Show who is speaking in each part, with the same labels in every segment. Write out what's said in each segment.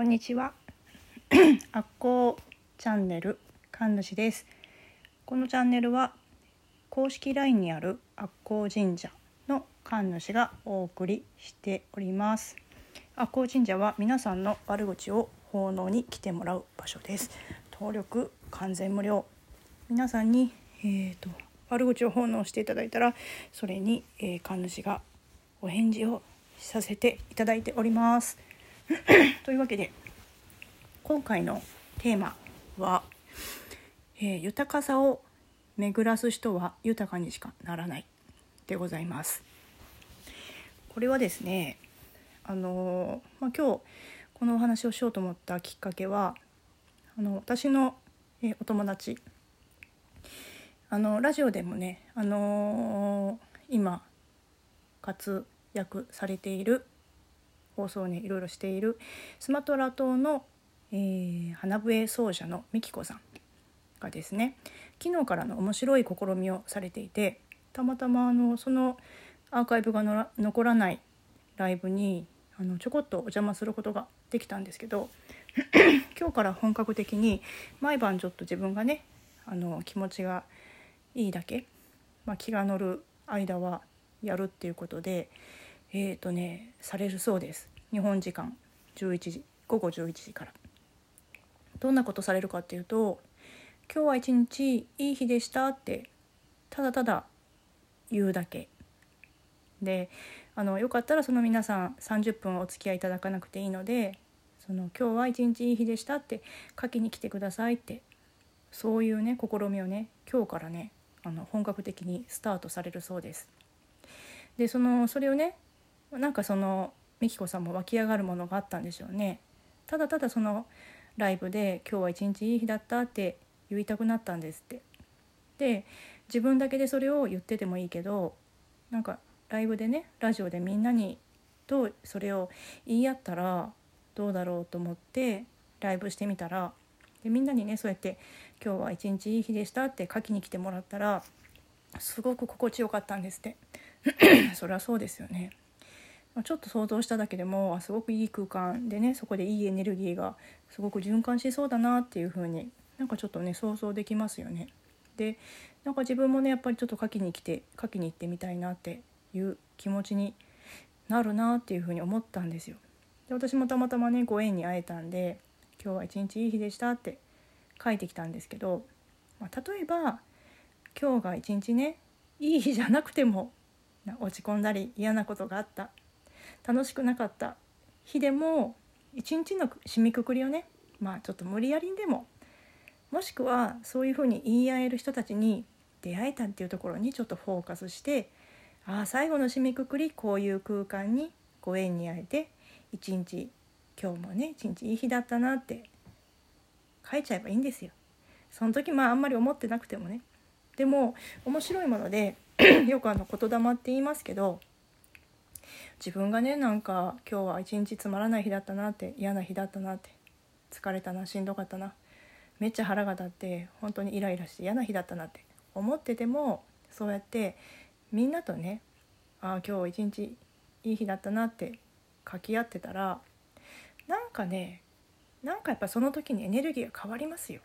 Speaker 1: こんにちは。アッコーチャンネル神主です。このチャンネルは公式 LINE にあるアッコー神社の神主がお送りしております。アッコー神社は皆さんの悪口を奉納に来てもらう場所です。登録完全無料。皆さんにえーと悪口を奉納していただいたらそれに、えー神主がお返事をさせていただいております。というわけで今回のテーマは、えー豊かさを巡らす人は豊かにしかならない」でございます。これはですねあのーまあ、今日このお話をしようと思ったきっかけはあの私の、えーお友達あのラジオでもね、あのー今活躍されている放送をねいろいろしているスマトラ島の、えー花笛奏者のみきこさんがですね昨日からの面白い試みをされていてたまたまあのそのアーカイブがのら残らないライブにあのちょこっとお邪魔することができたんですけど 今日から本格的に毎晩ちょっと自分がねあの気持ちがいいだけ、まあ、気が乗る間はやるっていうことでえーとねされるそうです。日本時間11時午後11時からどんなことされるかっていうと「今日は一日いい日でした」ってただただ言うだけであのよかったらその皆さん30分お付き合いいただかなくていいので「その今日は一日いい日でした」って書きに来てくださいってそういうね試みをね今日からねあの本格的にスタートされるそうです。でそのそれをねなんかその美紀子さんも湧き上がるものがあったんでしょうね。ただただそのライブで「今日は一日いい日だった」って言いたくなったんですって。で自分だけでそれを言っててもいいけどなんかライブでねラジオでみんなにとそれを言い合ったらどうだろうと思ってライブしてみたらでみんなにねそうやって「今日は一日いい日でした」って書きに来てもらったらすごく心地よかったんですって。それはそうですよね。まあちょっと想像しただけでもあすごくいい空間でねそこでいいエネルギーがすごく循環しそうだなっていう風になんかちょっとね想像できますよね。でなんか自分もねやっぱりちょっと書きに来て書きに行ってみたいなっていう気持ちになるなっていう風に思ったんですよ。で私もたまたまねご縁に会えたんで「今日は一日いい日でした」って書いてきたんですけど、まあ、例えば今日が一日ねいい日じゃなくても落ち込んだり嫌なことがあった楽しくなかった日でも一日の締めくくりをねまあちょっと無理やりにでももしくはそういうふうに言い合える人たちに出会えたっていうところにちょっとフォーカスしてああ最後の締めくくりこういう空間にご縁に会えて一日今日もね一日いい日だったなって書いちゃえばいいんですよ。その時まああんまり思ってなくてもねでも面白いものでよくあの言霊って言いますけど自分がねなんか今日は一日つまらない日だったなって嫌な日だったなって疲れたなしんどかったなめっちゃ腹が立って本当にイライラして嫌な日だったなって思っててもそうやってみんなとねああ今日一日いい日だったなって書き合ってたらなんかねなんかやっぱその時にエネルギーが変わりますよ。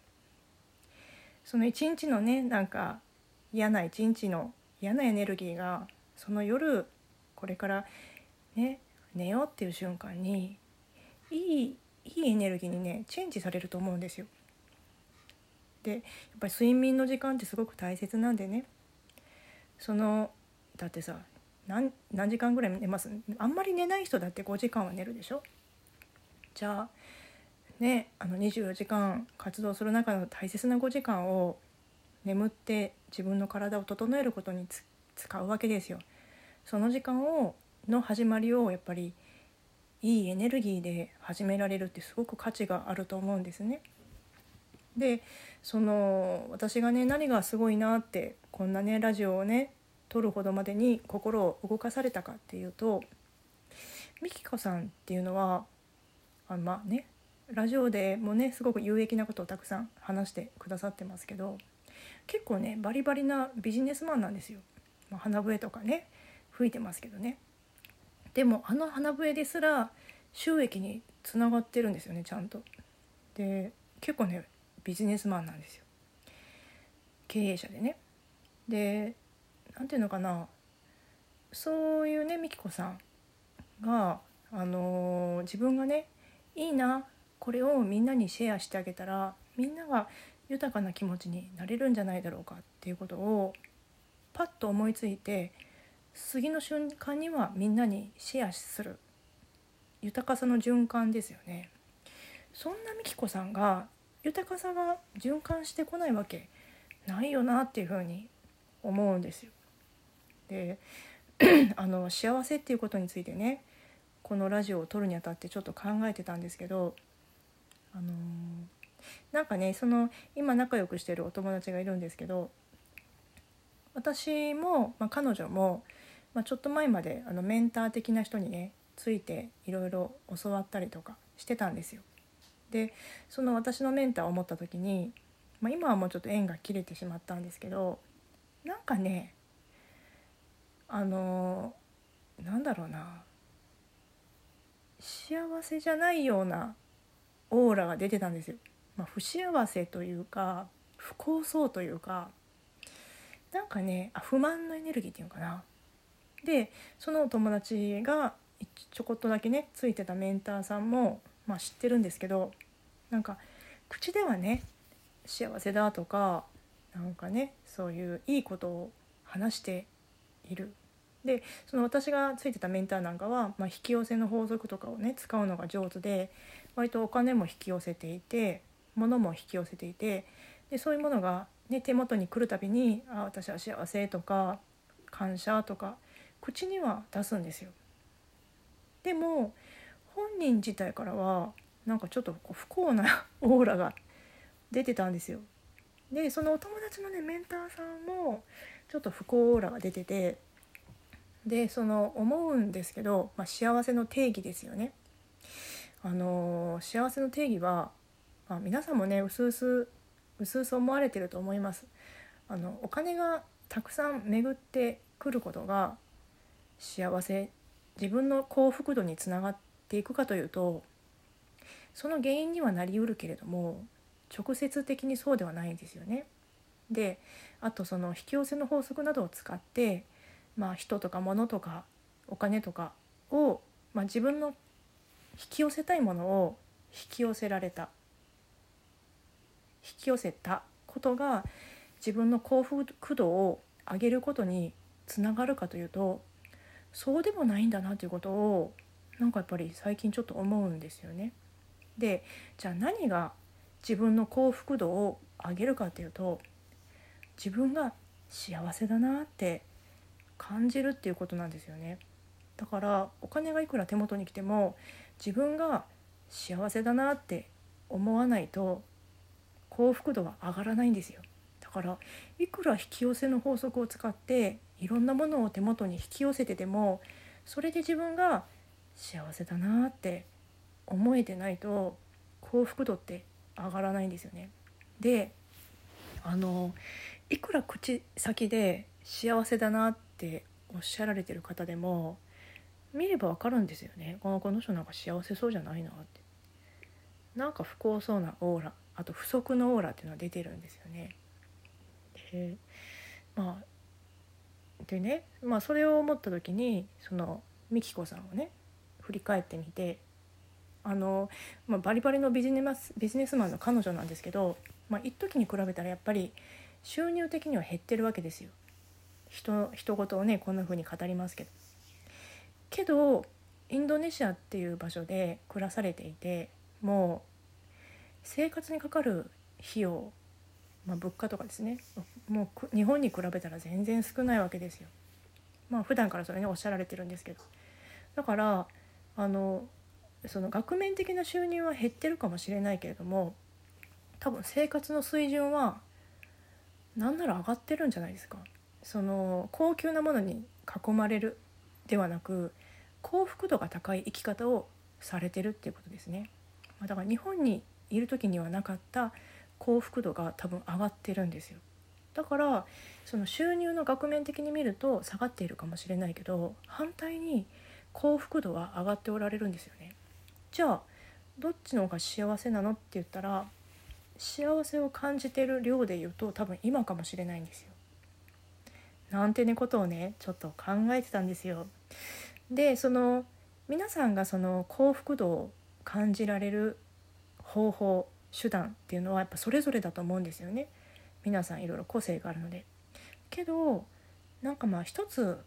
Speaker 1: その一日のねなんか嫌な一日の嫌なエネルギーがその夜これからね寝ようっていう瞬間にいいいいエネルギーにねチェンジされると思うんですよ。でやっぱり睡眠の時間ってすごく大切なんでねそのだってさ何何時間ぐらい寝ます？あんまり寝ない人だって5時間は寝るでしょじゃあねあの24時間活動する中の大切な5時間を眠って自分の体を整えることに使うわけですよ。その時間をの始まりをやっぱりいいエネルギーで始められるってすごく価値があると思うんですね。でその私がね何がすごいなってこんなねラジオをね撮るほどまでに心を動かされたかっていうとみきこさんっていうのはあまあねラジオでもねすごく有益なことをたくさん話してくださってますけど結構ねバリバリなビジネスマンなんですよ。まあ、花笛とかね吹いてますけどね。でもあの花笛ですら収益につながってるんですよねちゃんと。で結構ねビジネスマンなんですよ経営者でね。で何ていうのかなそういうね美紀子さんが、あのー、自分がねいいなこれをみんなにシェアしてあげたらみんなが豊かな気持ちになれるんじゃないだろうかっていうことをパッと思いついて次の瞬間にはみんなにシェアする豊かさの循環ですよねそんな美紀子さんが豊かさが循環してこないわけないよなっていうふうに思うんですよ。で あの幸せっていうことについてねこのラジオを撮るにあたってちょっと考えてたんですけどあのー、なんかねその今仲良くしてるお友達がいるんですけど私も、まあ、彼女も、まあ、ちょっと前まであのメンター的な人にねついていろいろ教わったりとかしてたんですよ。でその私のメンターを持った時に、まあ、今はもうちょっと縁が切れてしまったんですけどなんかねあのなんだろうな幸せじゃないようなオーラが出てたんですよ。まあ、不幸せというか不幸そうというかなんかねあ不満のエネルギーっていうのかな。でその友達がちょこっとだけねついてたメンターさんも、まあ、知ってるんですけどなんか口ではね幸せだとかなんかねそういういいことを話している。でその私がついてたメンターなんかは、まあ、引き寄せの法則とかをね使うのが上手で割とお金も引き寄せていて物も引き寄せていてでそういうものが、ね、手元に来るたびに「あ私は幸せ」とか「感謝」とか口には出すんですよ。でも本人自体からはなんかちょっとこう不幸な オーラが出てたんですよ。でそのお友達のねメンターさんもちょっと不幸オーラが出ててでその思うんですけど、まあ、幸せの定義ですよね。あの幸せの定義は、まあ、皆さんもねうすうすうすうす思われてると思います。あのお金がたくさん巡ってくることが幸せ自分の幸福度につながっていくかというとその原因にはなりうるけれども直接的にそうではないんですよね。であとその引き寄せの法則などを使って、まあ、人とか物とかお金とかを、まあ、自分の引き寄せたいものを引き寄せられた引き寄せたことが自分の幸福度を上げることにつながるかというとそうでもないんだなということをなんかやっぱり最近ちょっと思うんですよね。でじゃあ何が自分の幸福度を上げるかっていうと自分が幸せだなって感じるっていうことなんですよね。だからお金がいくら手元に来ても自分が幸せだなって思わないと幸福度は上がらないんですよ。だからいくら引き寄せの法則を使っていろんなものを手元に引き寄せててもそれで自分が幸せだなって思えてないと幸福度って上がらないんですよね。であのいくら口先で幸せだなっておっしゃられてる方でも見ればわかるんですよねこのこの人なんか幸せそうじゃないなってなんか不幸そうなオーラあと不足のオーラっていうのは出てるんですよね。でまあでね、まあ、それを思った時にその美紀子さんをね振り返ってみてあの、まあ、バリバリのビジネスビジネスマンの彼女なんですけど、まあ、一時に比べたらやっぱり収入的には減ってるわけですよ。人人事をねこんな風に語りますけど。けどインドネシアっていう場所で暮らされていてもう生活にかかる費用まあ、物価とかですねもう日本に比べたら全然少ないわけですよ。まあ普段からそれねおっしゃられてるんですけどだからあのその額面的な収入は減ってるかもしれないけれども多分生活の水準は何なら上がってるんじゃないですか。その高級なものに囲まれるではなく幸福度が高い生き方をされてるっていうことですね。だから日本にいる時にはなかった幸福度が多分上がってるんですよだからその収入の額面的に見ると下がっているかもしれないけど反対に幸福度は上がっておられるんですよねじゃあどっちの方が幸せなのって言ったら幸せを感じてる量で言うと多分今かもしれないんですよ。なんてねことをねちょっと考えてたんですよ。でその皆さんがその幸福度を感じられる方法手段っていうのはやっぱそれぞれだと思うんですよね。皆さんいろいろ個性があるので。けどなんかまあ一つ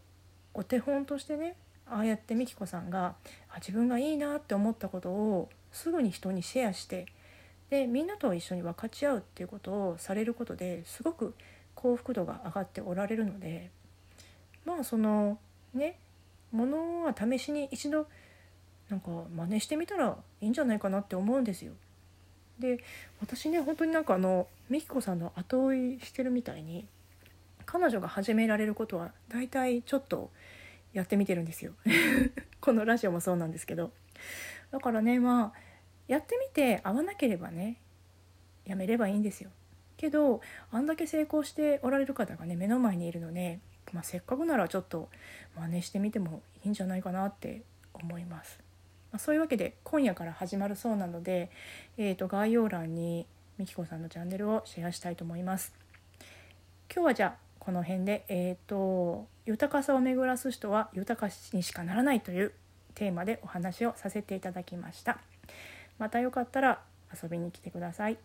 Speaker 1: お手本としてねああやって美紀子さんがあ自分がいいなって思ったことをすぐに人にシェアしてでみんなと一緒に分かち合うっていうことをされることですごく幸福度が上がっておられるのでまあそのねものは試しに一度なんか真似してみたらいいんじゃないかなって思うんですよ。で私ね本当になんかあの美紀子さんの後追いしてるみたいに彼女が始められることは大体ちょっとやってみてるんですよ。このラジオもそうなんですけど。だからねまあやってみて合わなければねやめればいいんですよ。けどあんだけ成功しておられる方がね目の前にいるので、まあ、せっかくならちょっと真似してみてもいいんじゃないかなって思います、ま、そういうわけで今夜から始まるそうなので、えー、と概要欄にみきこさんのチャンネルをシェアしたいと思います今日はじゃあこの辺で、えーと、豊かさを巡らす人は豊かにしかならないというテーマでお話をさせていただきました。またよかったら遊びに来てください。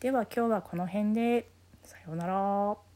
Speaker 1: では今日はこの辺でさようなら。